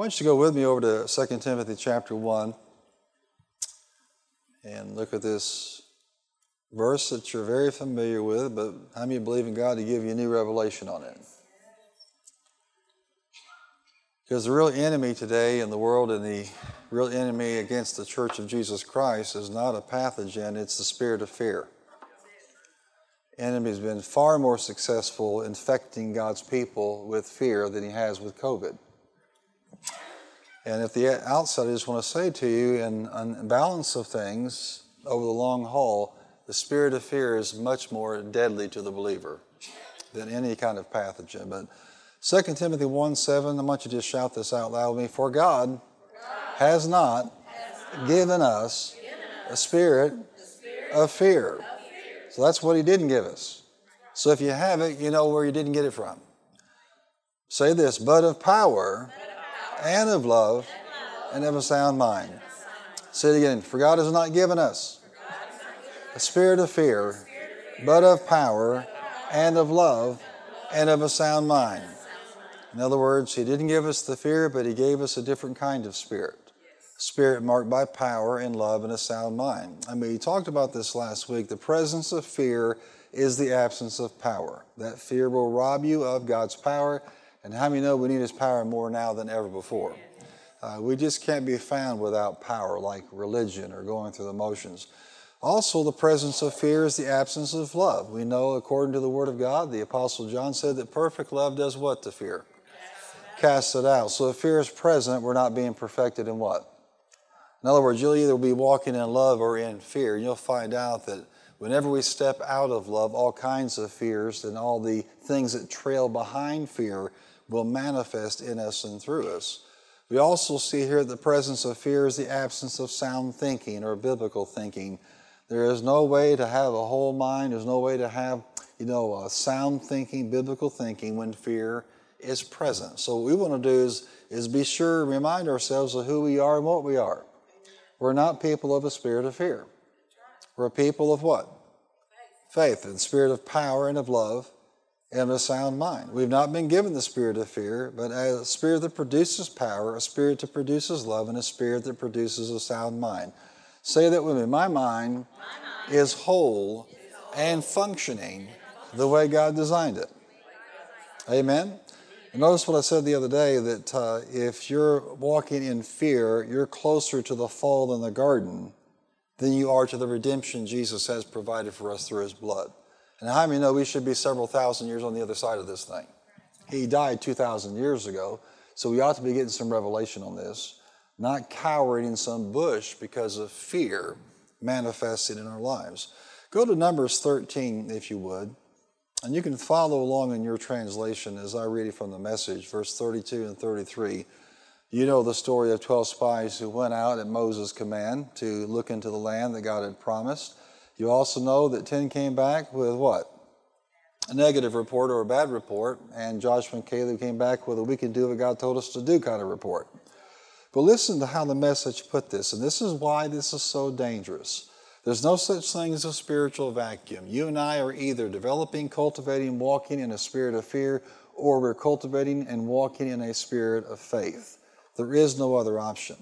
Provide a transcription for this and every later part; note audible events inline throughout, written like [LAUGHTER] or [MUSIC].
Why don't you go with me over to 2 Timothy chapter 1 and look at this verse that you're very familiar with, but how many believe in God to give you a new revelation on it? Because the real enemy today in the world and the real enemy against the church of Jesus Christ is not a pathogen, it's the spirit of fear. Enemy has been far more successful infecting God's people with fear than he has with COVID. And at the outset, I just want to say to you, in, in balance of things over the long haul, the spirit of fear is much more deadly to the believer than any kind of pathogen. But 2 Timothy 1 7, I want you to just shout this out loud with me. For God, has not, given, us a spirit, of fear. So that's what He didn't give us. So if you have it, you know where you didn't get it from. Say this, but of power and of love and of a sound mind. Say it again. For God has not given us a spirit of fear, but of power and of love and of a sound mind. In other words, He didn't give us the fear, but He gave us a different kind of spirit. Spirit marked by power and love and a sound mind. I mean, he talked about this last week. The presence of fear is the absence of power. That fear will rob you of God's power and how many know we need His power more now than ever before? Uh, we just can't be found without power, like religion or going through the motions. Also, the presence of fear is the absence of love. We know, according to the Word of God, the Apostle John said that perfect love does what to fear? Cast it out. So if fear is present, we're not being perfected in what? In other words, you'll either be walking in love or in fear. You'll find out that whenever we step out of love, all kinds of fears and all the things that trail behind fear will manifest in us and through us. We also see here the presence of fear is the absence of sound thinking or biblical thinking. There is no way to have a whole mind, there's no way to have, you know, sound thinking, biblical thinking when fear is present. So what we want to do is, is be sure, remind ourselves of who we are and what we are. We're not people of a spirit of fear. We're people of what? Faith, and spirit of power and of love and a sound mind. We've not been given the spirit of fear, but a spirit that produces power, a spirit that produces love, and a spirit that produces a sound mind. Say that with me. My mind, My mind is, whole and functioning the way God designed it. Amen. And notice what I said the other day that uh, if you're walking in fear, you're closer to the fall in the garden than you are to the redemption Jesus has provided for us through his blood. And how many know we should be several thousand years on the other side of this thing? He died 2,000 years ago, so we ought to be getting some revelation on this, not cowering in some bush because of fear manifested in our lives. Go to Numbers 13, if you would, and you can follow along in your translation as I read it from the message, verse 32 and 33. You know the story of 12 spies who went out at Moses' command to look into the land that God had promised. You also know that 10 came back with what? A negative report or a bad report, and Joshua and Caleb came back with a we can do what God told us to do kind of report. But listen to how the message put this, and this is why this is so dangerous. There's no such thing as a spiritual vacuum. You and I are either developing, cultivating, walking in a spirit of fear, or we're cultivating and walking in a spirit of faith. There is no other option.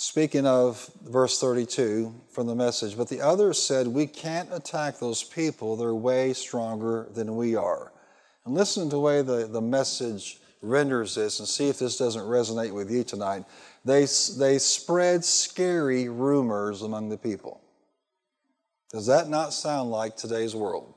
Speaking of verse 32 from the message, but the others said, We can't attack those people. They're way stronger than we are. And listen to the way the, the message renders this and see if this doesn't resonate with you tonight. They, they spread scary rumors among the people. Does that not sound like today's world?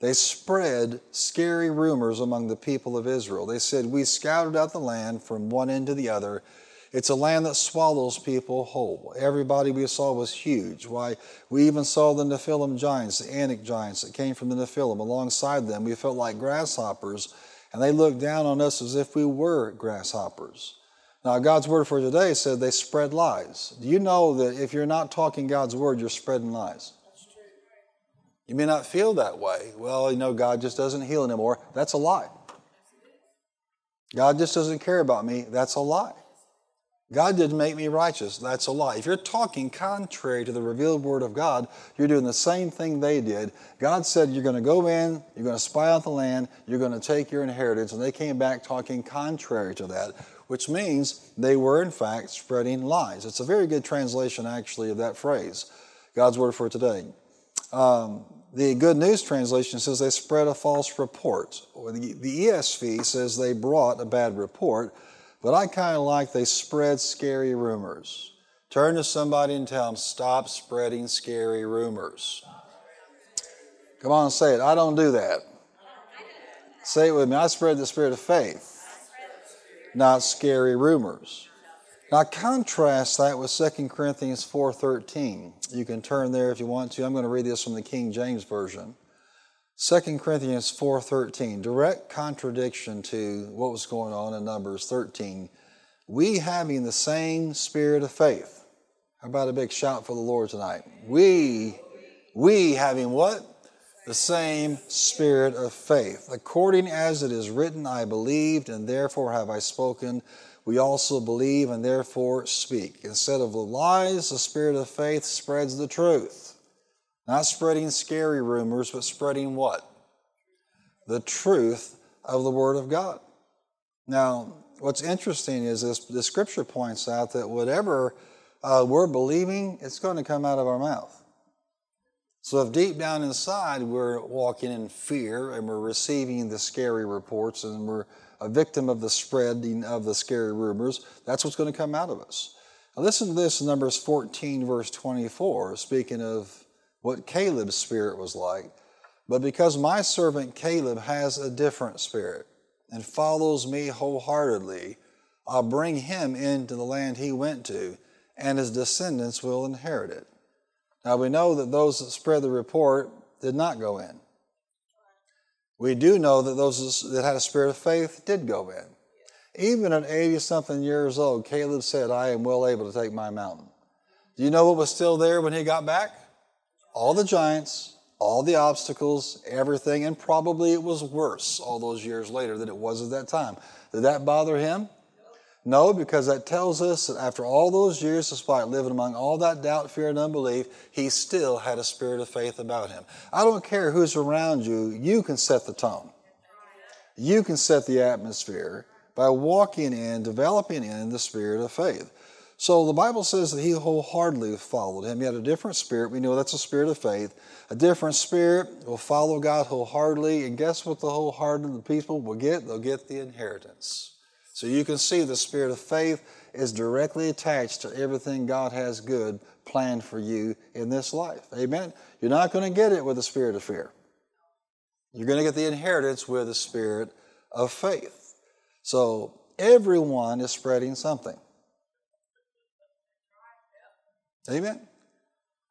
They spread scary rumors among the people of Israel. They said, We scouted out the land from one end to the other it's a land that swallows people whole. Everybody we saw was huge. Why, we even saw the Nephilim giants, the Anak giants that came from the Nephilim. Alongside them, we felt like grasshoppers, and they looked down on us as if we were grasshoppers. Now, God's word for today said they spread lies. Do you know that if you're not talking God's word, you're spreading lies? That's true. You may not feel that way. Well, you know, God just doesn't heal anymore. That's a lie. God just doesn't care about me. That's a lie. God didn't make me righteous. That's a lie. If you're talking contrary to the revealed word of God, you're doing the same thing they did. God said you're going to go in, you're going to spy out the land, you're going to take your inheritance, and they came back talking contrary to that, which means they were in fact spreading lies. It's a very good translation, actually, of that phrase. God's word for today. Um, the Good News translation says they spread a false report. The, the ESV says they brought a bad report. But I kind of like they spread scary rumors. Turn to somebody and tell them, stop spreading scary rumors. Come on, say it. I don't do that. Say it with me. I spread the spirit of faith, not scary rumors. Now contrast that with 2 Corinthians 4:13. You can turn there if you want to. I'm going to read this from the King James version. 2 Corinthians 4:13, direct contradiction to what was going on in Numbers 13. We having the same spirit of faith. How about a big shout for the Lord tonight? We, we having what? The same spirit of faith. According as it is written, I believed, and therefore have I spoken. We also believe and therefore speak. Instead of the lies, the spirit of faith spreads the truth. Not spreading scary rumors, but spreading what? The truth of the Word of God. Now, what's interesting is this the scripture points out that whatever uh, we're believing, it's going to come out of our mouth. So if deep down inside we're walking in fear and we're receiving the scary reports and we're a victim of the spreading of the scary rumors, that's what's going to come out of us. Now listen to this in Numbers 14, verse 24, speaking of what Caleb's spirit was like. But because my servant Caleb has a different spirit and follows me wholeheartedly, I'll bring him into the land he went to, and his descendants will inherit it. Now we know that those that spread the report did not go in. We do know that those that had a spirit of faith did go in. Even at 80 something years old, Caleb said, I am well able to take my mountain. Do you know what was still there when he got back? All the giants, all the obstacles, everything, and probably it was worse all those years later than it was at that time. Did that bother him? No, because that tells us that after all those years, despite living among all that doubt, fear, and unbelief, he still had a spirit of faith about him. I don't care who's around you, you can set the tone. You can set the atmosphere by walking in, developing in the spirit of faith. So the Bible says that he wholeheartedly followed him. He had a different spirit. We know that's a spirit of faith. A different spirit will follow God wholeheartedly. And guess what the wholehearted people will get? They'll get the inheritance. So you can see the spirit of faith is directly attached to everything God has good planned for you in this life. Amen. You're not going to get it with the spirit of fear. You're going to get the inheritance with the spirit of faith. So everyone is spreading something. Amen.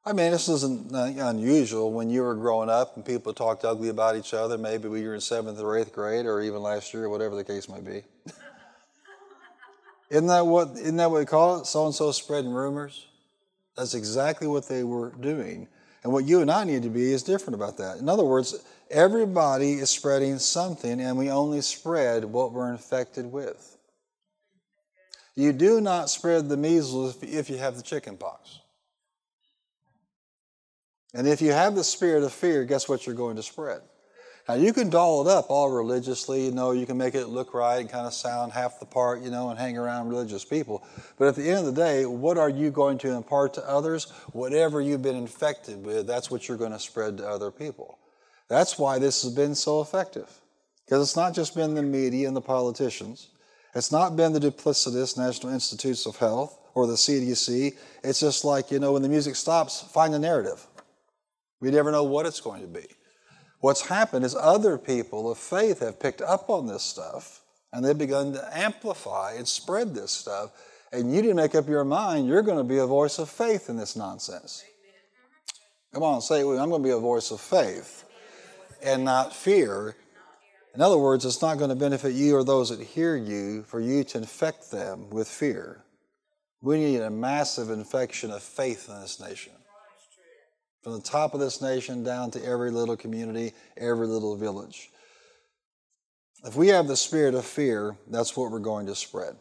I mean, this isn't uh, unusual when you were growing up and people talked ugly about each other. Maybe we were in seventh or eighth grade, or even last year, whatever the case may be. [LAUGHS] isn't that what? Isn't that what we call it? So and so spreading rumors. That's exactly what they were doing. And what you and I need to be is different about that. In other words, everybody is spreading something, and we only spread what we're infected with. You do not spread the measles if you have the chicken pox. And if you have the spirit of fear, guess what you're going to spread? Now, you can doll it up all religiously, you know, you can make it look right and kind of sound half the part, you know, and hang around religious people. But at the end of the day, what are you going to impart to others? Whatever you've been infected with, that's what you're going to spread to other people. That's why this has been so effective. Because it's not just been the media and the politicians, it's not been the duplicitous National Institutes of Health or the CDC. It's just like, you know, when the music stops, find a narrative. We never know what it's going to be. What's happened is other people of faith have picked up on this stuff and they've begun to amplify and spread this stuff. And you didn't make up your mind, you're going to be a voice of faith in this nonsense. Come on, say it with me. I'm going to be a voice of faith and not fear in other words, it's not going to benefit you or those that hear you for you to infect them with fear. We need a massive infection of faith in this nation. From the top of this nation down to every little community, every little village. If we have the spirit of fear, that's what we're going to spread.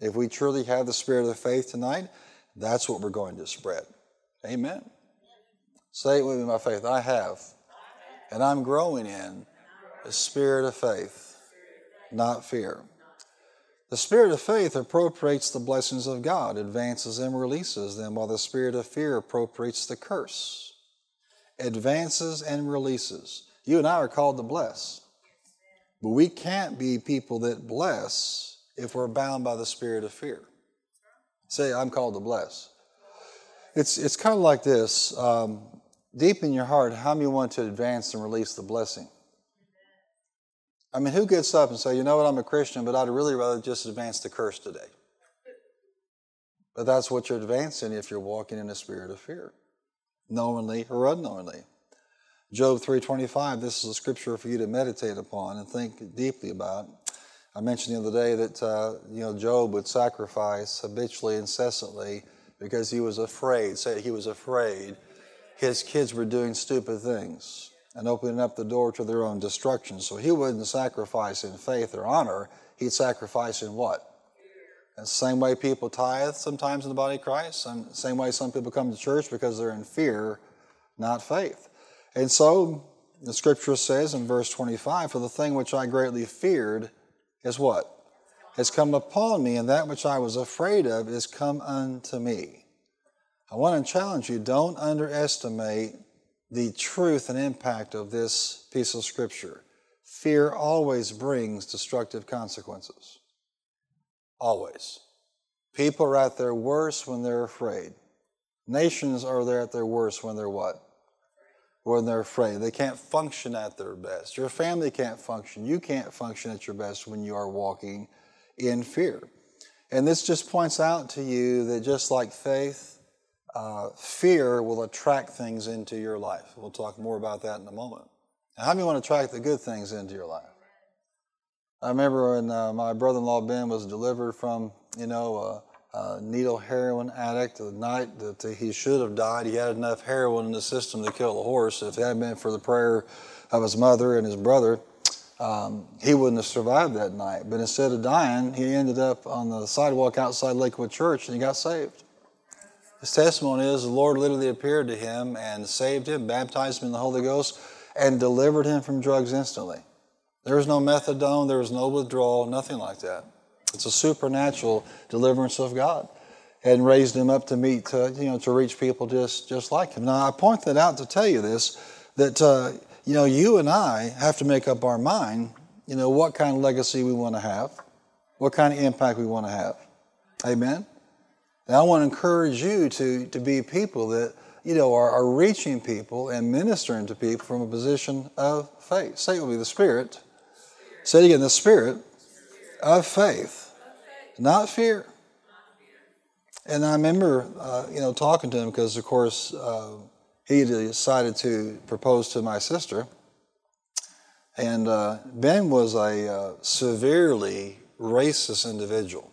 If we truly have the spirit of faith tonight, that's what we're going to spread. Amen. Say it with me, my faith. I have, and I'm growing in the spirit of faith, not fear. The spirit of faith appropriates the blessings of God, advances and releases them, while the spirit of fear appropriates the curse, advances and releases. You and I are called to bless. But we can't be people that bless if we're bound by the spirit of fear. Say, I'm called to bless. It's, it's kind of like this. Um, deep in your heart, how many want to advance and release the blessing? I mean, who gets up and say, you know what, I'm a Christian, but I'd really rather just advance the curse today? But that's what you're advancing if you're walking in a spirit of fear, knowingly or unknowingly. Job 3:25. This is a scripture for you to meditate upon and think deeply about. I mentioned the other day that uh, you know Job would sacrifice habitually, incessantly, because he was afraid. Say he was afraid his kids were doing stupid things and opening up the door to their own destruction. So he wouldn't sacrifice in faith or honor. He'd sacrifice in what? the same way people tithe sometimes in the body of Christ. Some, same way some people come to church because they're in fear, not faith. And so the scripture says in verse 25, For the thing which I greatly feared is what? Has come upon me, and that which I was afraid of is come unto me. I want to challenge you don't underestimate the truth and impact of this piece of scripture. Fear always brings destructive consequences. Always. People are at their worst when they're afraid. Nations are there at their worst when they're what? when they're afraid. They can't function at their best. Your family can't function. You can't function at your best when you are walking in fear. And this just points out to you that just like faith, uh, fear will attract things into your life. We'll talk more about that in a moment. Now, how many want to attract the good things into your life? I remember when uh, my brother-in-law Ben was delivered from, you know, a, uh, needle heroin addict. The night that he should have died, he had enough heroin in the system to kill a horse. If it hadn't been for the prayer of his mother and his brother, um, he wouldn't have survived that night. But instead of dying, he ended up on the sidewalk outside Lakewood Church and he got saved. His testimony is the Lord literally appeared to him and saved him, baptized him in the Holy Ghost, and delivered him from drugs instantly. There was no methadone, there was no withdrawal, nothing like that. It's a supernatural deliverance of God and raised him up to meet, uh, you know, to reach people just, just like him. Now, I point that out to tell you this, that, uh, you know, you and I have to make up our mind, you know, what kind of legacy we want to have, what kind of impact we want to have. Amen? And I want to encourage you to, to be people that, you know, are, are reaching people and ministering to people from a position of faith. Say it with me, the Spirit. Say it again, the Spirit of faith, not fear. And I remember, uh, you know, talking to him because, of course, uh, he decided to propose to my sister. And uh, Ben was a uh, severely racist individual.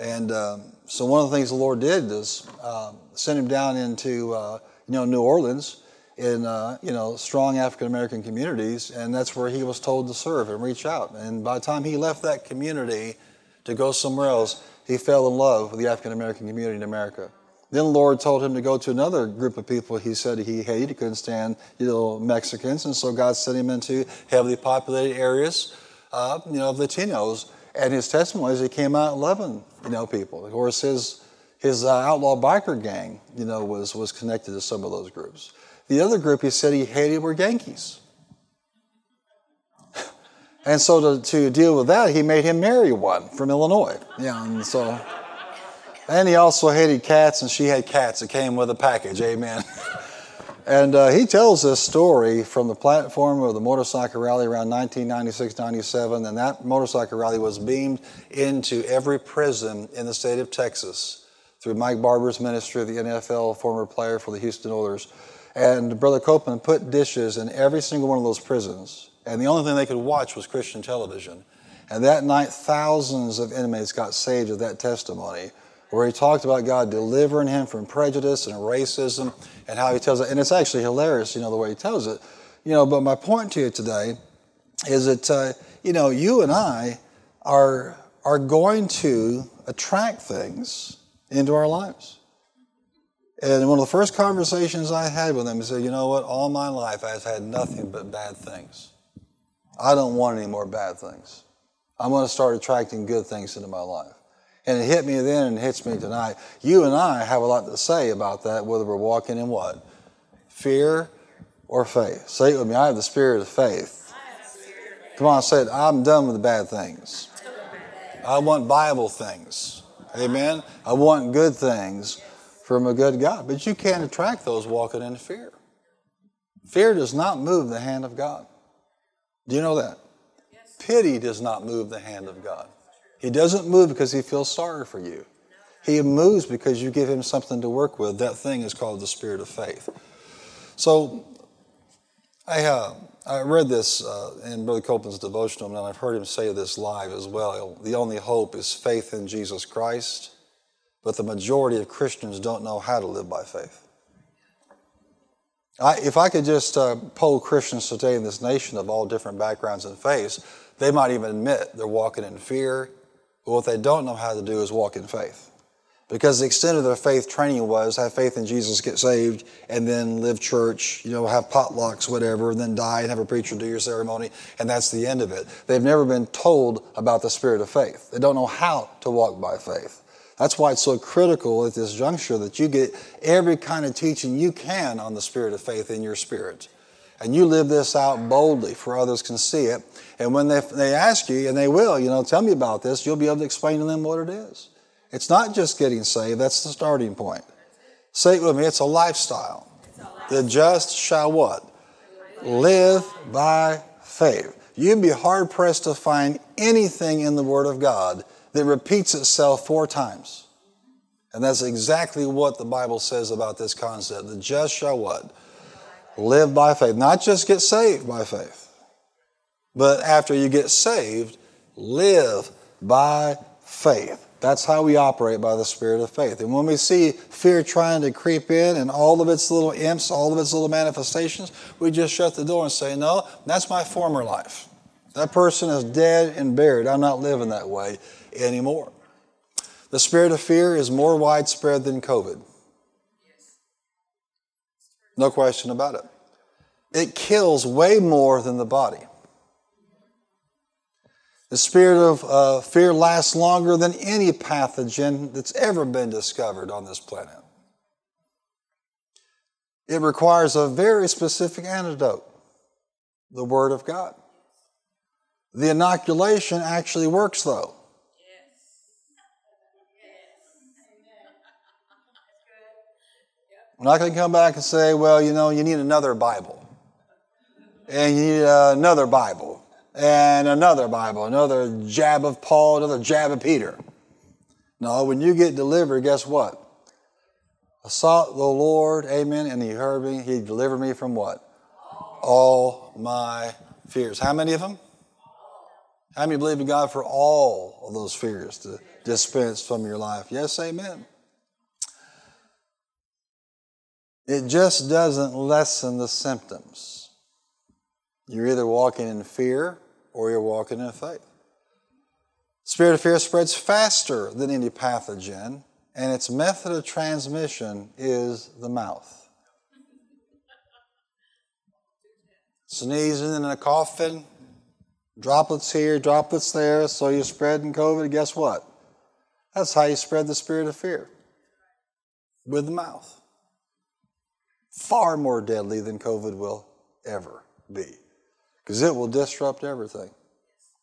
And um, so one of the things the Lord did is um, send him down into, uh, you know, New Orleans in uh, you know strong African American communities, and that's where he was told to serve and reach out. And by the time he left that community to go somewhere else, he fell in love with the African American community in America. Then the Lord told him to go to another group of people he said he hated. He couldn't stand you know Mexicans, and so God sent him into heavily populated areas, uh, you know, of Latinos. And his testimony is he came out loving you know people. Of course, his his uh, outlaw biker gang, you know, was was connected to some of those groups. The other group he said he hated were Yankees. [LAUGHS] And so to, to deal with that, he made him marry one from Illinois. Yeah, and so, and he also hated cats, and she had cats. It came with a package. Amen. [LAUGHS] And uh, he tells this story from the platform of the motorcycle rally around 1996 97. And that motorcycle rally was beamed into every prison in the state of Texas through Mike Barber's ministry, of the NFL former player for the Houston Oilers. And Brother Copeland put dishes in every single one of those prisons. And the only thing they could watch was Christian television. And that night, thousands of inmates got saved of that testimony, where he talked about God delivering him from prejudice and racism, and how he tells it. And it's actually hilarious, you know, the way he tells it. You know, but my point to you today is that, uh, you know, you and I are are going to attract things into our lives. And one of the first conversations I had with him, he said, You know what? All my life I've had nothing but bad things. I don't want any more bad things. I'm going to start attracting good things into my life. And it hit me then and it hits me tonight. You and I have a lot to say about that, whether we're walking in what? Fear or faith. Say it with me. I have the spirit of faith. Come on, say it. I'm done with the bad things. I want Bible things. Amen. I want good things from a good God. But you can't attract those walking in fear. Fear does not move the hand of God. Do you know that? Pity does not move the hand of God. He doesn't move because he feels sorry for you. He moves because you give him something to work with. That thing is called the spirit of faith. So I, uh, I read this uh, in Brother Copeland's devotional, and I've heard him say this live as well. The only hope is faith in Jesus Christ but the majority of Christians don't know how to live by faith. I, if I could just uh, poll Christians today in this nation of all different backgrounds and faiths, they might even admit they're walking in fear, but what they don't know how to do is walk in faith. Because the extent of their faith training was have faith in Jesus, get saved, and then live church, you know, have potlucks, whatever, and then die and have a preacher do your ceremony, and that's the end of it. They've never been told about the spirit of faith. They don't know how to walk by faith. That's why it's so critical at this juncture that you get every kind of teaching you can on the spirit of faith in your spirit. And you live this out boldly for others can see it. And when they, they ask you, and they will, you know, tell me about this, you'll be able to explain to them what it is. It's not just getting saved, that's the starting point. Say it with me, it's a lifestyle. The just shall what? Live by faith. You'd be hard pressed to find anything in the Word of God that repeats itself four times. And that's exactly what the Bible says about this concept. The just shall what? Live by faith. Not just get saved by faith, but after you get saved, live by faith. That's how we operate by the Spirit of faith. And when we see fear trying to creep in and all of its little imps, all of its little manifestations, we just shut the door and say, No, that's my former life. That person is dead and buried. I'm not living that way anymore. The spirit of fear is more widespread than COVID. No question about it. It kills way more than the body. The spirit of uh, fear lasts longer than any pathogen that's ever been discovered on this planet. It requires a very specific antidote the Word of God. The inoculation actually works, though. We're not going to come back and say, well, you know, you need another Bible. And you need another Bible. And another Bible. Another jab of Paul, another jab of Peter. No, when you get delivered, guess what? I sought the Lord, amen, and he heard me. He delivered me from what? All my fears. How many of them? How many believe in God for all of those fears to dispense from your life? Yes, amen. It just doesn't lessen the symptoms. You're either walking in fear or you're walking in faith. Spirit of fear spreads faster than any pathogen, and its method of transmission is the mouth. Sneezing in a coughing, droplets here, droplets there, so you're spreading COVID. Guess what? That's how you spread the spirit of fear with the mouth far more deadly than COVID will ever be. Because it will disrupt everything.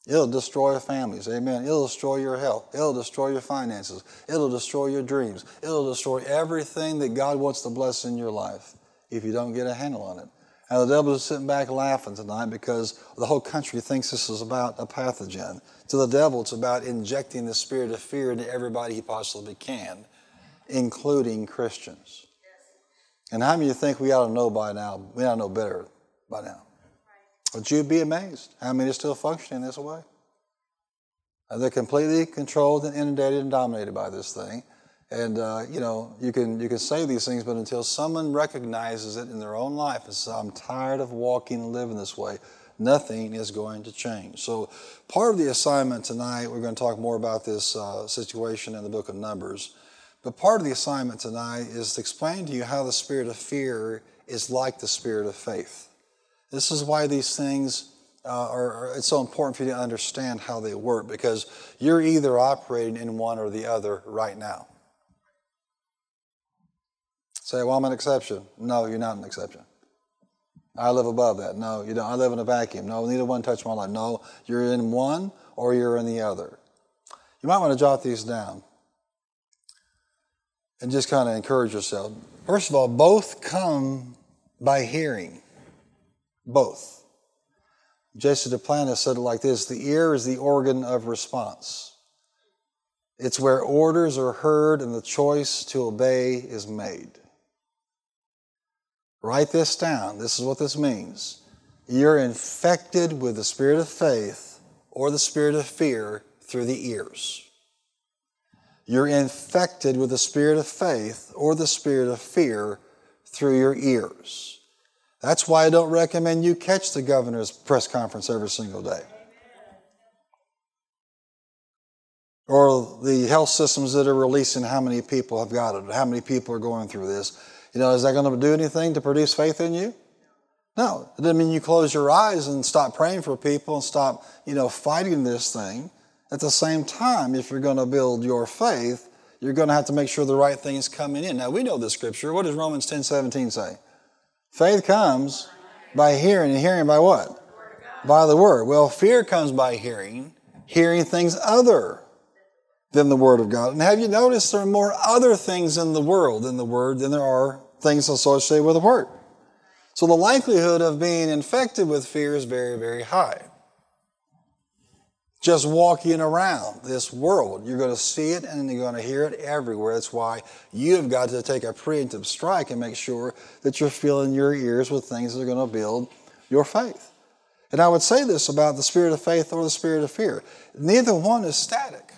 It'll destroy families. Amen. It'll destroy your health. It'll destroy your finances. It'll destroy your dreams. It'll destroy everything that God wants to bless in your life if you don't get a handle on it. And the devil is sitting back laughing tonight because the whole country thinks this is about a pathogen. To the devil, it's about injecting the spirit of fear into everybody he possibly can, including Christians. And how many of you think we ought to know by now? We ought to know better by now. But you'd be amazed how many are still functioning this way. They're completely controlled and inundated and dominated by this thing. And uh, you know, you can you can say these things, but until someone recognizes it in their own life and says, "I'm tired of walking and living this way," nothing is going to change. So, part of the assignment tonight, we're going to talk more about this uh, situation in the book of Numbers. But part of the assignment tonight is to explain to you how the spirit of fear is like the spirit of faith. This is why these things uh, are, are, it's so important for you to understand how they work because you're either operating in one or the other right now. Say, well, I'm an exception. No, you're not an exception. I live above that. No, you don't. I live in a vacuum. No, neither one touched my life. No, you're in one or you're in the other. You might want to jot these down and just kind of encourage yourself. First of all, both come by hearing. Both. Jesse Duplantis said it like this The ear is the organ of response. It's where orders are heard and the choice to obey is made. Write this down. This is what this means. You're infected with the spirit of faith or the spirit of fear through the ears. You're infected with the spirit of faith or the spirit of fear through your ears. That's why I don't recommend you catch the governor's press conference every single day. Or the health systems that are releasing how many people have got it, how many people are going through this. You know, is that going to do anything to produce faith in you? No. It doesn't mean you close your eyes and stop praying for people and stop, you know, fighting this thing. At the same time, if you're going to build your faith, you're going to have to make sure the right thing is coming in. Now, we know the scripture. What does Romans 10 17 say? Faith comes by hearing, and hearing by what? By the word. Well, fear comes by hearing, hearing things other than the word of God. And have you noticed there are more other things in the world than the word than there are things associated with the word? So the likelihood of being infected with fear is very, very high just walking around this world. You're going to see it and you're going to hear it everywhere. That's why you've got to take a preemptive strike and make sure that you're filling your ears with things that are going to build your faith. And I would say this about the spirit of faith or the spirit of fear neither one is static.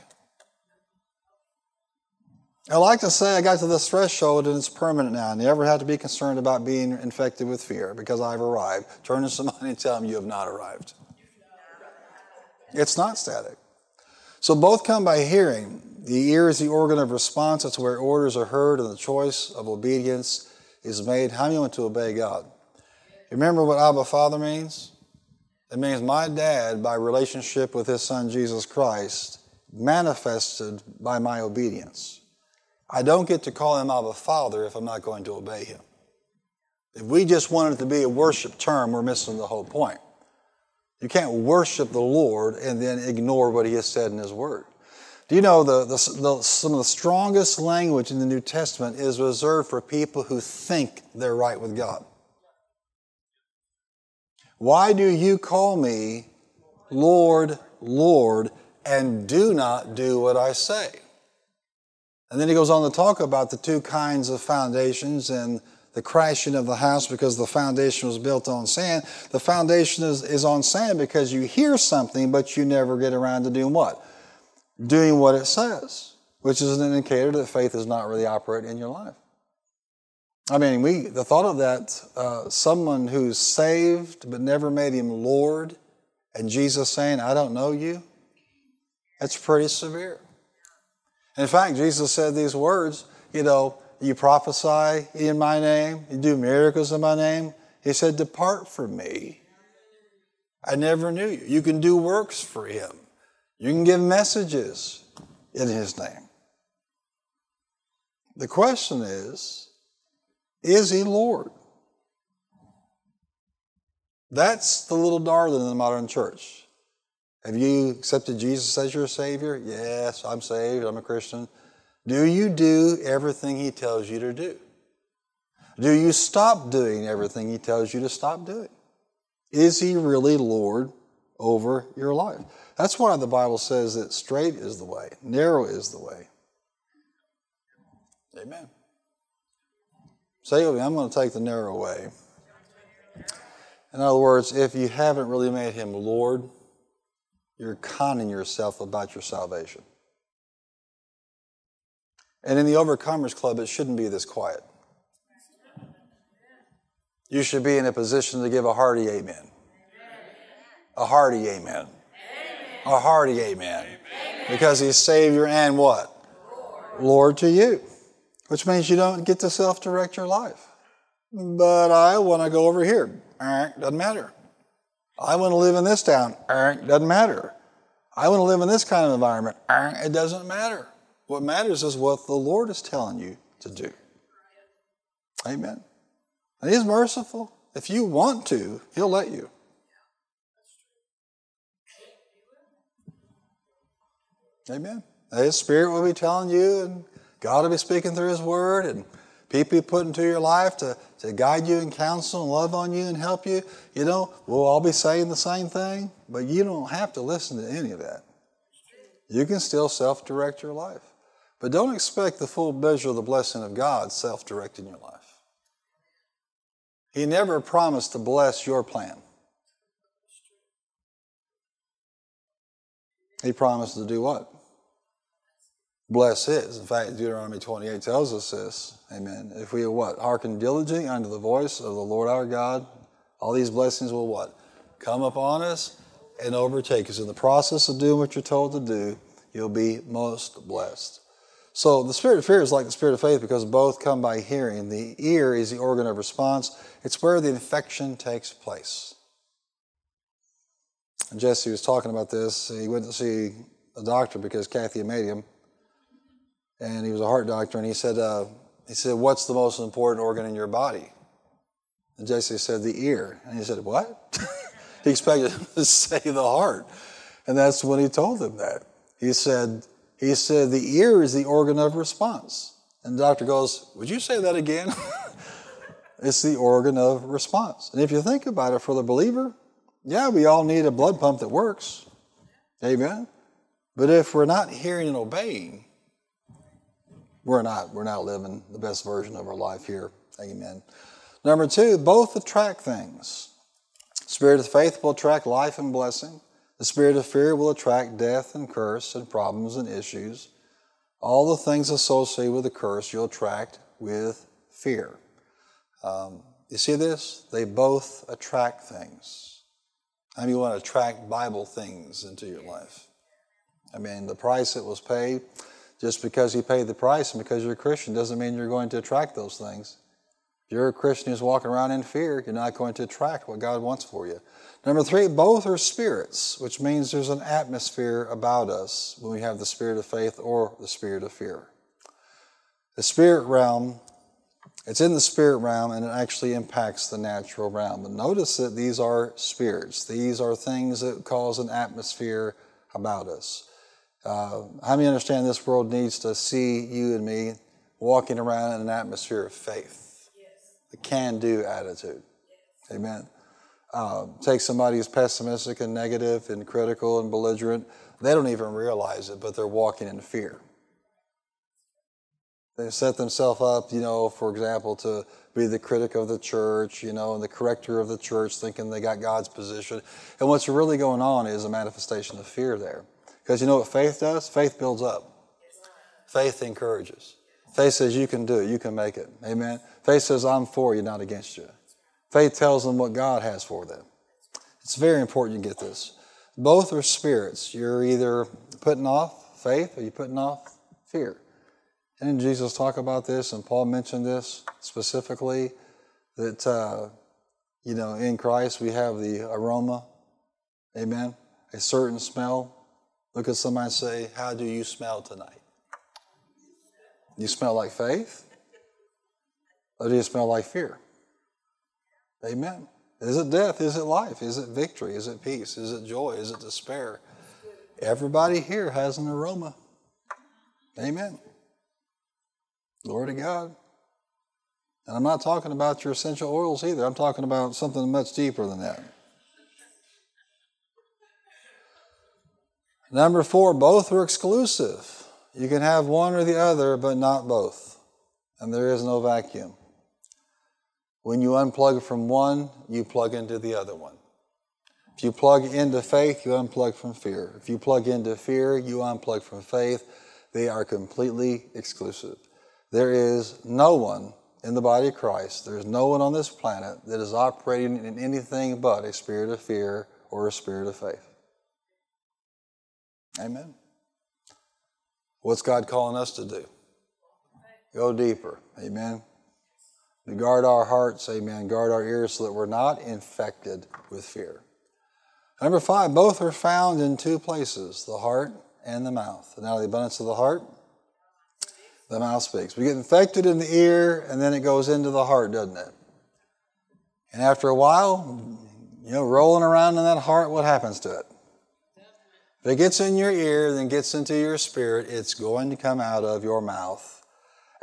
I like to say I got to this threshold and it's permanent now. I never have to be concerned about being infected with fear because I've arrived. Turn to somebody and tell them you have not arrived. It's not static. So both come by hearing. The ear is the organ of response. It's where orders are heard and the choice of obedience is made. How many want to obey God? Remember what Abba Father means? It means my dad, by relationship with his son Jesus Christ, manifested by my obedience. I don't get to call him Abba Father if I'm not going to obey him. If we just want it to be a worship term, we're missing the whole point. You can't worship the Lord and then ignore what He has said in His Word. Do you know the, the, the, some of the strongest language in the New Testament is reserved for people who think they're right with God? Why do you call me Lord, Lord, and do not do what I say? And then he goes on to talk about the two kinds of foundations and the crashing of the house because the foundation was built on sand. The foundation is, is on sand because you hear something, but you never get around to doing what? Doing what it says, which is an indicator that faith is not really operating in your life. I mean, we the thought of that uh, someone who's saved but never made him Lord, and Jesus saying, "I don't know you," that's pretty severe. In fact, Jesus said these words, you know, you prophesy in my name, you do miracles in my name. He said, Depart from me. I never knew you. You can do works for him, you can give messages in his name. The question is, is he Lord? That's the little darling in the modern church. Have you accepted Jesus as your Savior? Yes, I'm saved. I'm a Christian. Do you do everything He tells you to do? Do you stop doing everything He tells you to stop doing? Is He really Lord over your life? That's why the Bible says that straight is the way, narrow is the way. Amen. Say with me, I'm going to take the narrow way. In other words, if you haven't really made Him Lord, you're conning yourself about your salvation. And in the Overcomers Club, it shouldn't be this quiet. You should be in a position to give a hearty amen. A hearty amen. amen. A hearty amen. amen. Because he's Savior and what? Lord. Lord to you. Which means you don't get to self direct your life. But I want to go over here. Doesn't matter. I want to live in this town. Doesn't matter. I want to live in this kind of environment. It doesn't matter. What matters is what the Lord is telling you to do. Amen. And He's merciful. If you want to, He'll let you. Amen. His Spirit will be telling you, and God will be speaking through His Word, and people put into your life to, to guide you and counsel and love on you and help you. You know, we'll all be saying the same thing, but you don't have to listen to any of that. You can still self direct your life. But don't expect the full measure of the blessing of God self directing your life. He never promised to bless your plan. He promised to do what? Bless his. In fact, Deuteronomy 28 tells us this. Amen. If we what? Hearken diligently unto the voice of the Lord our God, all these blessings will what? Come upon us and overtake us. In the process of doing what you're told to do, you'll be most blessed. So the spirit of fear is like the spirit of faith because both come by hearing. The ear is the organ of response. It's where the infection takes place. And Jesse was talking about this. He went to see a doctor because Kathy had made him, and he was a heart doctor. And he said, uh, "He said, what's the most important organ in your body?" And Jesse said, "The ear." And he said, "What?" [LAUGHS] he expected him [LAUGHS] to say the heart, and that's when he told him that. He said, "He said the ear is the organ of response." And the doctor goes, "Would you say that again?" [LAUGHS] It's the organ of response. And if you think about it for the believer, yeah, we all need a blood pump that works. Amen. But if we're not hearing and obeying, we're not we're not living the best version of our life here. Amen. Number two, both attract things. Spirit of faith will attract life and blessing. The spirit of fear will attract death and curse and problems and issues. All the things associated with the curse you'll attract with fear. Um, you see this? They both attract things. I mean, you want to attract Bible things into your life. I mean, the price that was paid, just because you paid the price and because you're a Christian doesn't mean you're going to attract those things. If you're a Christian who's walking around in fear, you're not going to attract what God wants for you. Number three, both are spirits, which means there's an atmosphere about us when we have the spirit of faith or the spirit of fear. The spirit realm it's in the spirit realm and it actually impacts the natural realm. But notice that these are spirits. These are things that cause an atmosphere about us. Uh, how many understand this world needs to see you and me walking around in an atmosphere of faith? Yes. A can do attitude. Yes. Amen. Uh, take somebody who's pessimistic and negative and critical and belligerent. They don't even realize it, but they're walking in fear. They set themselves up, you know, for example, to be the critic of the church, you know, and the corrector of the church, thinking they got God's position. And what's really going on is a manifestation of fear there. Because you know what faith does? Faith builds up. Faith encourages. Faith says you can do it, you can make it. Amen. Faith says I'm for you, not against you. Faith tells them what God has for them. It's very important you get this. Both are spirits. You're either putting off faith or you're putting off fear. Didn't Jesus talk about this and Paul mentioned this specifically? That, uh, you know, in Christ we have the aroma, amen, a certain smell. Look at somebody and say, How do you smell tonight? You smell like faith? Or do you smell like fear? Amen. Is it death? Is it life? Is it victory? Is it peace? Is it joy? Is it despair? Everybody here has an aroma. Amen. Glory to God. And I'm not talking about your essential oils either. I'm talking about something much deeper than that. Number four, both are exclusive. You can have one or the other, but not both. And there is no vacuum. When you unplug from one, you plug into the other one. If you plug into faith, you unplug from fear. If you plug into fear, you unplug from faith. They are completely exclusive. There is no one in the body of Christ, there is no one on this planet that is operating in anything but a spirit of fear or a spirit of faith. Amen. What's God calling us to do? Go deeper. Amen. Guard our hearts, amen. Guard our ears so that we're not infected with fear. Number five, both are found in two places the heart and the mouth. And out of the abundance of the heart, the mouth speaks. We get infected in the ear, and then it goes into the heart, doesn't it? And after a while, you know, rolling around in that heart, what happens to it? If it gets in your ear, then gets into your spirit, it's going to come out of your mouth.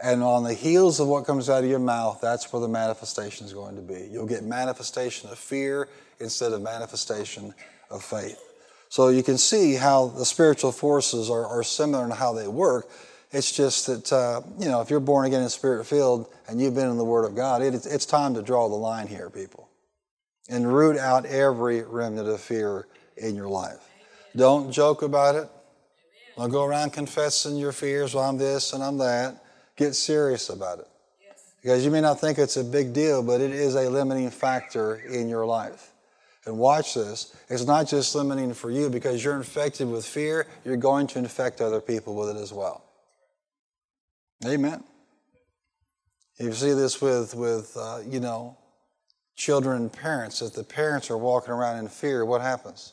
And on the heels of what comes out of your mouth, that's where the manifestation is going to be. You'll get manifestation of fear instead of manifestation of faith. So you can see how the spiritual forces are, are similar in how they work. It's just that, uh, you know, if you're born again and spirit filled and you've been in the Word of God, it, it's time to draw the line here, people, and root out every remnant of fear in your life. Don't joke about it. Don't go around confessing your fears. Well, I'm this and I'm that. Get serious about it. Because you may not think it's a big deal, but it is a limiting factor in your life. And watch this. It's not just limiting for you because you're infected with fear, you're going to infect other people with it as well. Amen. You see this with, with uh, you know, children and parents. If the parents are walking around in fear, what happens?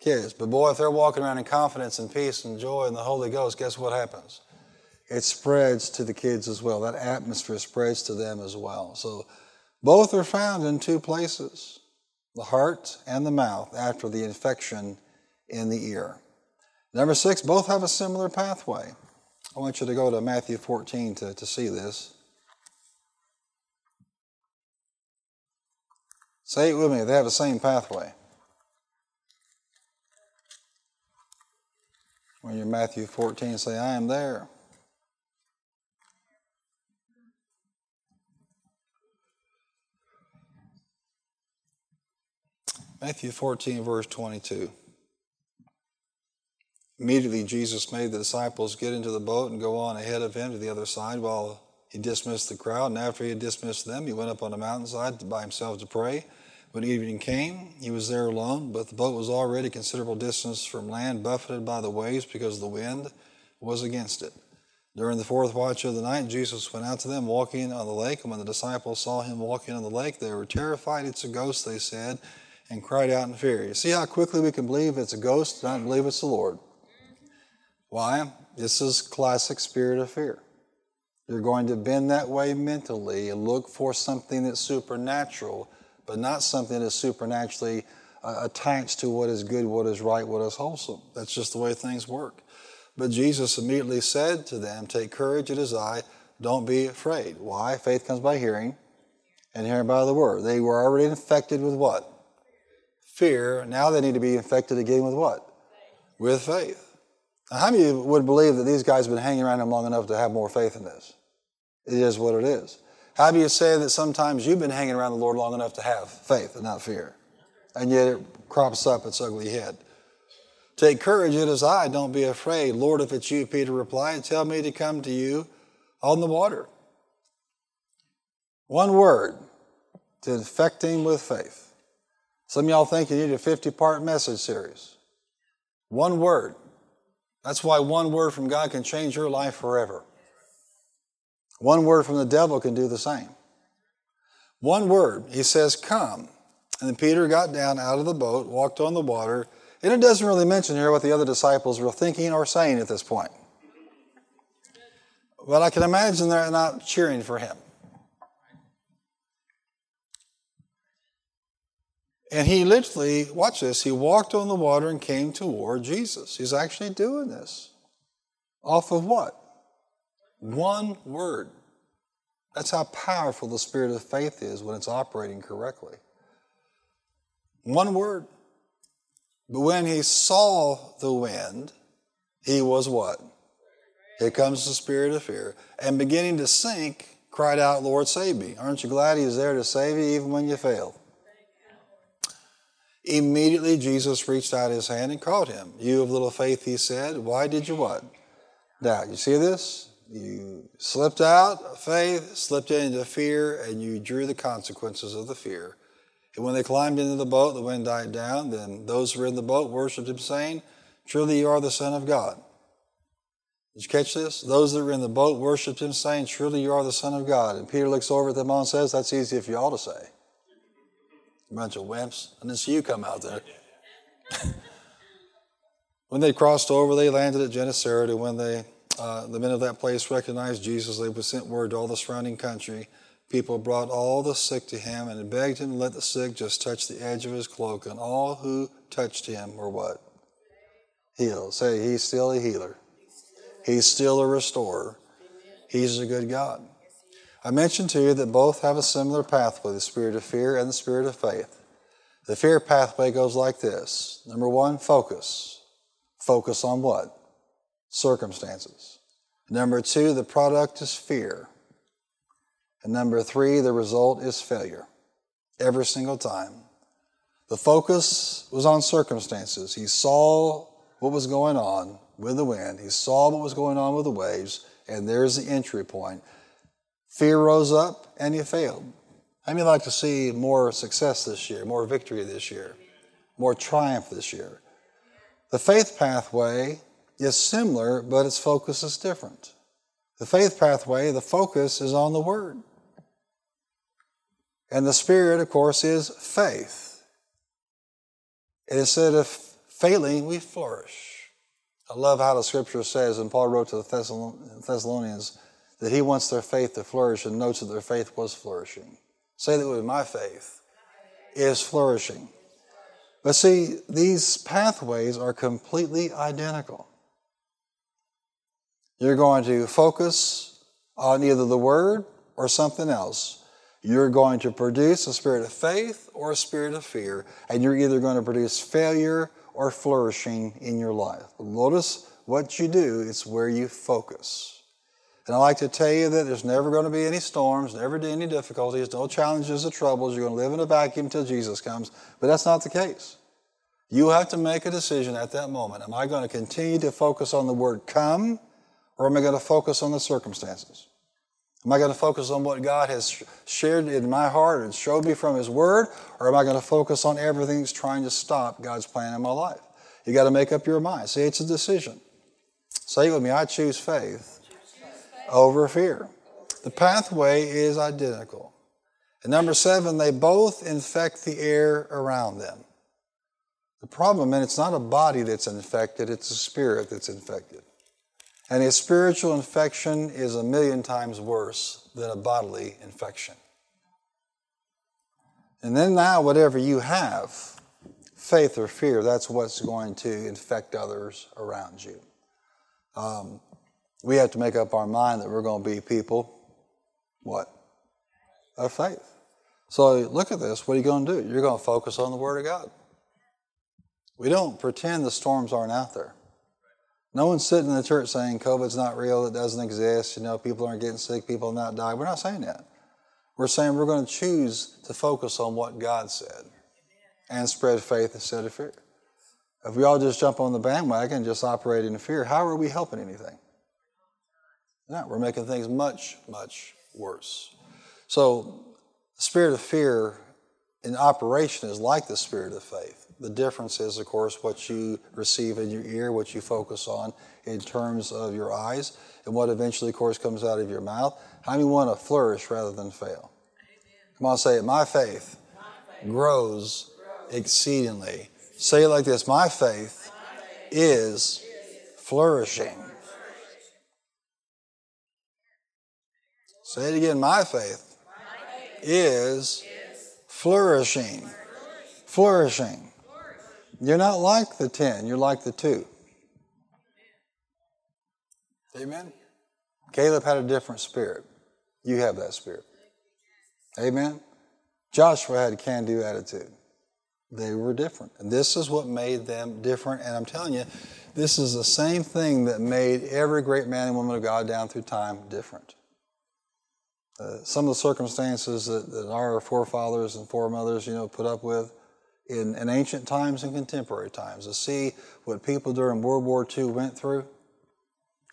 Kids. But boy, if they're walking around in confidence and peace and joy and the Holy Ghost, guess what happens? It spreads to the kids as well. That atmosphere spreads to them as well. So both are found in two places the heart and the mouth after the infection in the ear. Number six, both have a similar pathway. I want you to go to Matthew 14 to, to see this. Say it with me, they have the same pathway. When you're Matthew 14, say, I am there. Matthew 14, verse 22. Immediately, Jesus made the disciples get into the boat and go on ahead of him to the other side while he dismissed the crowd. And after he had dismissed them, he went up on a mountainside by himself to pray. When evening came, he was there alone, but the boat was already a considerable distance from land, buffeted by the waves because the wind was against it. During the fourth watch of the night, Jesus went out to them walking on the lake. And when the disciples saw him walking on the lake, they were terrified. It's a ghost, they said, and cried out in fear. You see how quickly we can believe it's a ghost, and not believe it's the Lord. Why? This is classic spirit of fear. You're going to bend that way mentally and look for something that's supernatural, but not something that's supernaturally uh, attached to what is good, what is right, what is wholesome. That's just the way things work. But Jesus immediately said to them, Take courage, it is I. Don't be afraid. Why? Faith comes by hearing, and hearing by the word. They were already infected with what? Fear. Now they need to be infected again with what? With faith. Now, how many would believe that these guys have been hanging around him long enough to have more faith in this? It is what it is. How do you say that sometimes you've been hanging around the Lord long enough to have faith and not fear? And yet it crops up its ugly head. Take courage, it is I, don't be afraid. Lord, if it's you, Peter replied, tell me to come to you on the water. One word to infect him with faith. Some of y'all think you need a 50 part message series. One word. That's why one word from God can change your life forever. One word from the devil can do the same. One word, he says, Come. And then Peter got down out of the boat, walked on the water, and it doesn't really mention here what the other disciples were thinking or saying at this point. But I can imagine they're not cheering for him. And he literally, watch this, he walked on the water and came toward Jesus. He's actually doing this. Off of what? One word. That's how powerful the spirit of faith is when it's operating correctly. One word. But when he saw the wind, he was what? Here comes the spirit of fear. And beginning to sink, cried out, Lord, save me. Aren't you glad he's there to save you even when you fail? Immediately Jesus reached out his hand and caught him. You of little faith, he said, why did you what? Doubt. You see this? You slipped out of faith, slipped into fear, and you drew the consequences of the fear. And when they climbed into the boat, the wind died down. Then those who were in the boat worshipped him, saying, Truly you are the Son of God. Did you catch this? Those that were in the boat worshipped him, saying, Truly you are the Son of God. And Peter looks over at them all and says, That's easy if you all to say. Bunch of wimps. And then see you come out there. [LAUGHS] when they crossed over, they landed at Gennesaret, and when they, uh, the men of that place recognized Jesus, they sent word to all the surrounding country. People brought all the sick to him and begged him to let the sick just touch the edge of his cloak, and all who touched him were what? Healed. Say, he's still a healer. He's still a restorer. He's a good God. I mentioned to you that both have a similar pathway the spirit of fear and the spirit of faith. The fear pathway goes like this number one, focus. Focus on what? Circumstances. Number two, the product is fear. And number three, the result is failure. Every single time. The focus was on circumstances. He saw what was going on with the wind, he saw what was going on with the waves, and there's the entry point. Fear rose up and you failed. How many like to see more success this year, more victory this year, more triumph this year? The faith pathway is similar, but its focus is different. The faith pathway, the focus is on the Word. And the Spirit, of course, is faith. And instead of failing, we flourish. I love how the scripture says, and Paul wrote to the Thessalonians, that he wants their faith to flourish and notes that their faith was flourishing. Say that with my faith is flourishing. But see, these pathways are completely identical. You're going to focus on either the Word or something else. You're going to produce a spirit of faith or a spirit of fear, and you're either going to produce failure or flourishing in your life. Notice what you do, it's where you focus. And I like to tell you that there's never going to be any storms, never any difficulties, no challenges or troubles. You're going to live in a vacuum until Jesus comes. But that's not the case. You have to make a decision at that moment. Am I going to continue to focus on the word come, or am I going to focus on the circumstances? Am I going to focus on what God has shared in my heart and showed me from His Word, or am I going to focus on everything that's trying to stop God's plan in my life? You got to make up your mind. See, it's a decision. Say it with me I choose faith over fear. The pathway is identical. And number seven, they both infect the air around them. The problem, and it's not a body that's infected, it's a spirit that's infected. And a spiritual infection is a million times worse than a bodily infection. And then now, whatever you have, faith or fear, that's what's going to infect others around you. Um, we have to make up our mind that we're going to be people, what? Of faith. So look at this. What are you going to do? You're going to focus on the Word of God. We don't pretend the storms aren't out there. No one's sitting in the church saying COVID's not real, it doesn't exist, you know, people aren't getting sick, people are not dying. We're not saying that. We're saying we're going to choose to focus on what God said and spread faith instead of fear. If we all just jump on the bandwagon and just operate in fear, how are we helping anything? We're making things much, much worse. So, the spirit of fear in operation is like the spirit of faith. The difference is, of course, what you receive in your ear, what you focus on in terms of your eyes, and what eventually, of course, comes out of your mouth. How many want to flourish rather than fail? Come on, say it. My faith, grows, exceedingly. Say it like this My faith, is flourishing. Say it again. My faith, is, flourishing. Flourishing. You're not like the 10, you're like the 2. Amen? Caleb had a different spirit. You have that spirit. Amen? Joshua had a can do attitude. They were different. And this is what made them different. And I'm telling you, this is the same thing that made every great man and woman of God down through time different. Uh, some of the circumstances that, that, our forefathers and foremothers, you know, put up with in, in ancient times and contemporary times, to see what people during World War II went through,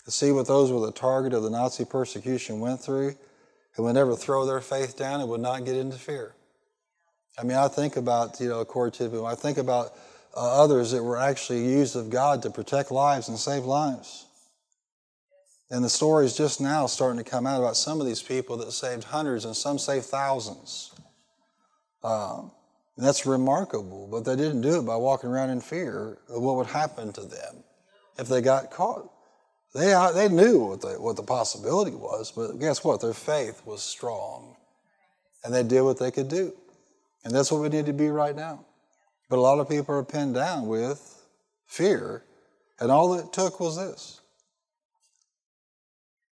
to see what those who were the target of the Nazi persecution went through, and would never throw their faith down and would not get into fear. I mean, I think about, you know, Corey Tidwell, I think about uh, others that were actually used of God to protect lives and save lives. And the story is just now starting to come out about some of these people that saved hundreds and some saved thousands. Um, that's remarkable, but they didn't do it by walking around in fear of what would happen to them if they got caught. They, uh, they knew what the, what the possibility was, but guess what? Their faith was strong. And they did what they could do. And that's what we need to be right now. But a lot of people are pinned down with fear, and all it took was this.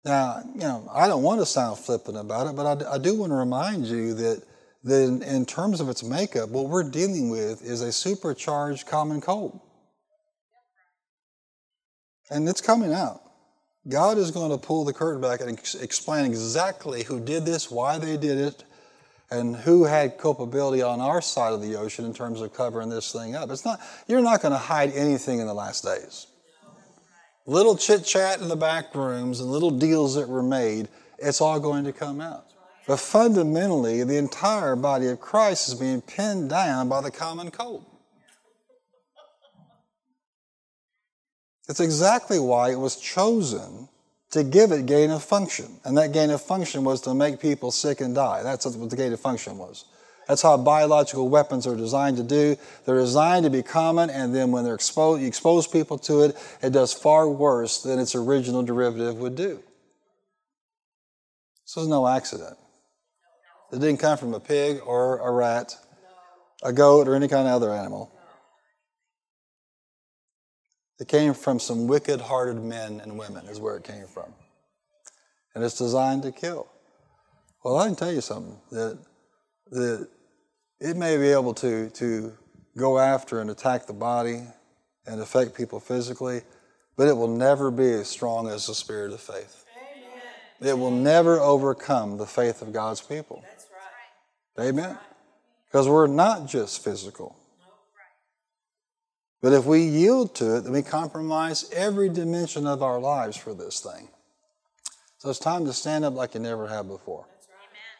Now, you know, I don't want to sound flippant about it, but I, I do want to remind you that, that in, in terms of its makeup, what we're dealing with is a supercharged common cold. And it's coming out. God is going to pull the curtain back and ex- explain exactly who did this, why they did it, and who had culpability on our side of the ocean in terms of covering this thing up. It's not, you're not going to hide anything in the last days. Little chit chat in the back rooms and little deals that were made, it's all going to come out. But fundamentally, the entire body of Christ is being pinned down by the common cold. It's exactly why it was chosen to give it gain of function. And that gain of function was to make people sick and die. That's what the gain of function was. That's how biological weapons are designed to do. They're designed to be common, and then when they're exposed, you expose people to it, it does far worse than its original derivative would do. This was no accident. It didn't come from a pig or a rat, a goat, or any kind of other animal. It came from some wicked hearted men and women, is where it came from. And it's designed to kill. Well, I can tell you something that, that it may be able to, to go after and attack the body and affect people physically, but it will never be as strong as the spirit of faith. Amen. It will never overcome the faith of God's people. That's right. Amen. Because we're not just physical. But if we yield to it, then we compromise every dimension of our lives for this thing. So it's time to stand up like you never have before.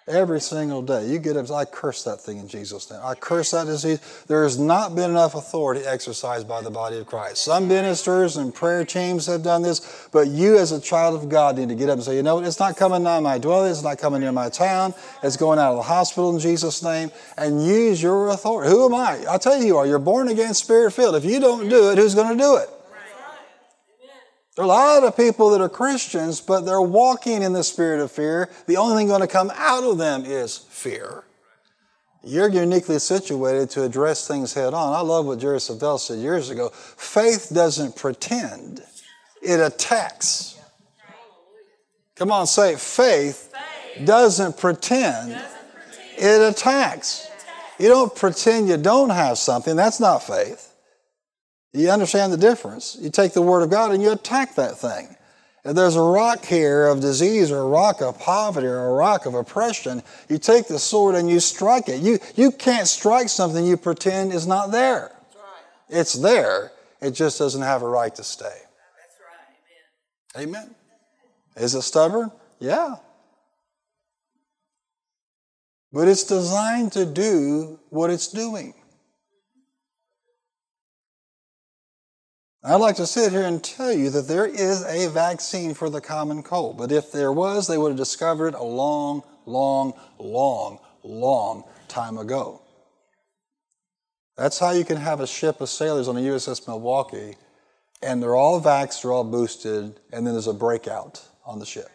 Every single day. You get up, I curse that thing in Jesus' name. I curse that disease. There has not been enough authority exercised by the body of Christ. Some ministers and prayer teams have done this, but you as a child of God need to get up and say, you know what, it's not coming near my dwelling, it's not coming near my town, it's going out of the hospital in Jesus' name, and use your authority. Who am I? I'll tell you you are. You're born again, spirit filled. If you don't do it, who's going to do it? There are a lot of people that are Christians, but they're walking in the spirit of fear. The only thing going to come out of them is fear. You're uniquely situated to address things head on. I love what Jerry Savelle said years ago. Faith doesn't pretend, it attacks. Come on, say it. Faith, doesn't pretend, it attacks. You don't pretend you don't have something. That's not faith. You understand the difference. You take the Word of God and you attack that thing. If there's a rock here of disease or a rock of poverty or a rock of oppression, you take the sword and you strike it. You, you can't strike something you pretend is not there. Right. It's there. It just doesn't have a right to stay. Right. Amen. Amen. Is it stubborn? Yeah. But it's designed to do what it's doing. I'd like to sit here and tell you that there is a vaccine for the common cold, but if there was, they would have discovered it a long, long, long, long time ago. That's how you can have a ship of sailors on the USS Milwaukee, and they're all vaxxed, they're all boosted, and then there's a breakout on the ship.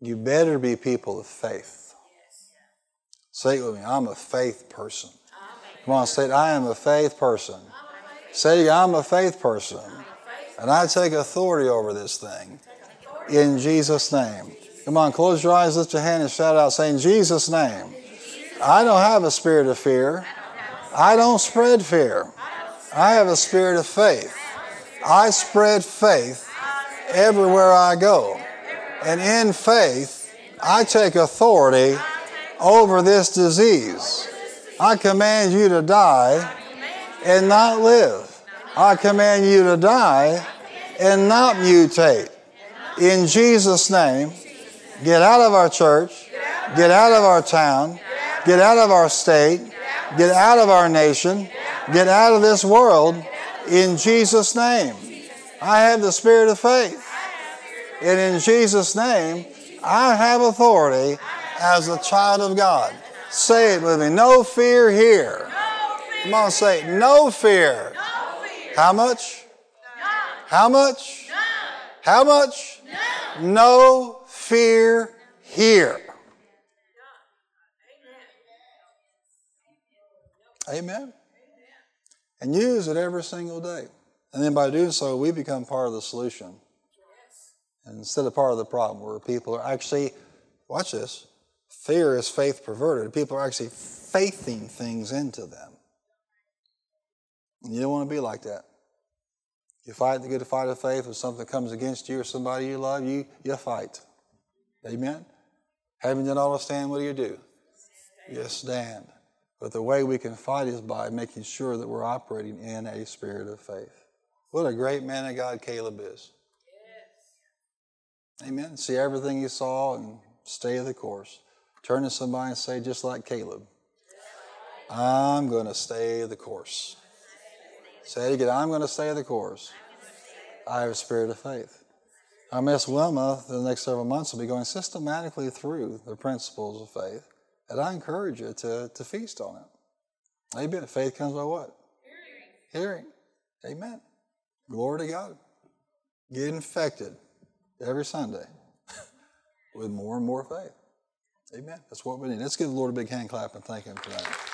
You better be people of faith. Say it with me I'm a faith person. Come on, say it. I am a faith person. Say, I'm a faith person. And I take authority over this thing. In Jesus' name. Come on, close your eyes, lift your hand, and shout out, saying, Jesus' name. I don't have a spirit of fear. I don't spread fear. I have a spirit of faith. I spread faith everywhere I go. And in faith, I take authority over this disease. I command you to die and not live. I command you to die and not mutate. In Jesus' name, get out of our church, get out of our town, Get out of our state. Get out of our nation. Get out of this world in Jesus' name. I have the spirit of faith. And in Jesus' name, I have authority as a child of God. Say it with me. No fear here. Come on, say it. No fear. How much? How much? How much? No fear here. Amen. And use it every single day. And then by doing so, we become part of the solution. And instead of part of the problem, where people are actually, watch this, fear is faith perverted. People are actually faithing things into them. You don't want to be like that. You fight the good fight of faith when something comes against you or somebody you love, you, you fight. Amen? Having done all to stand, what do you do? You stand. But the way we can fight is by making sure that we're operating in a spirit of faith. What a great man of God Caleb is. Yes. Amen. See everything he saw and stay the course. Turn to somebody and say, just like Caleb, I'm going to stay the course. Say it again. I'm going to stay the course. I have a spirit of faith. Our Miss Wilma, the next several months, will be going systematically through the principles of faith. And I encourage you to, to feast on it. Amen. Faith comes by what? Hearing. Hearing. Amen. Glory to God. Get infected every Sunday [LAUGHS] with more and more faith. Amen. That's what we need. Let's give the Lord a big hand clap and thank Him for that.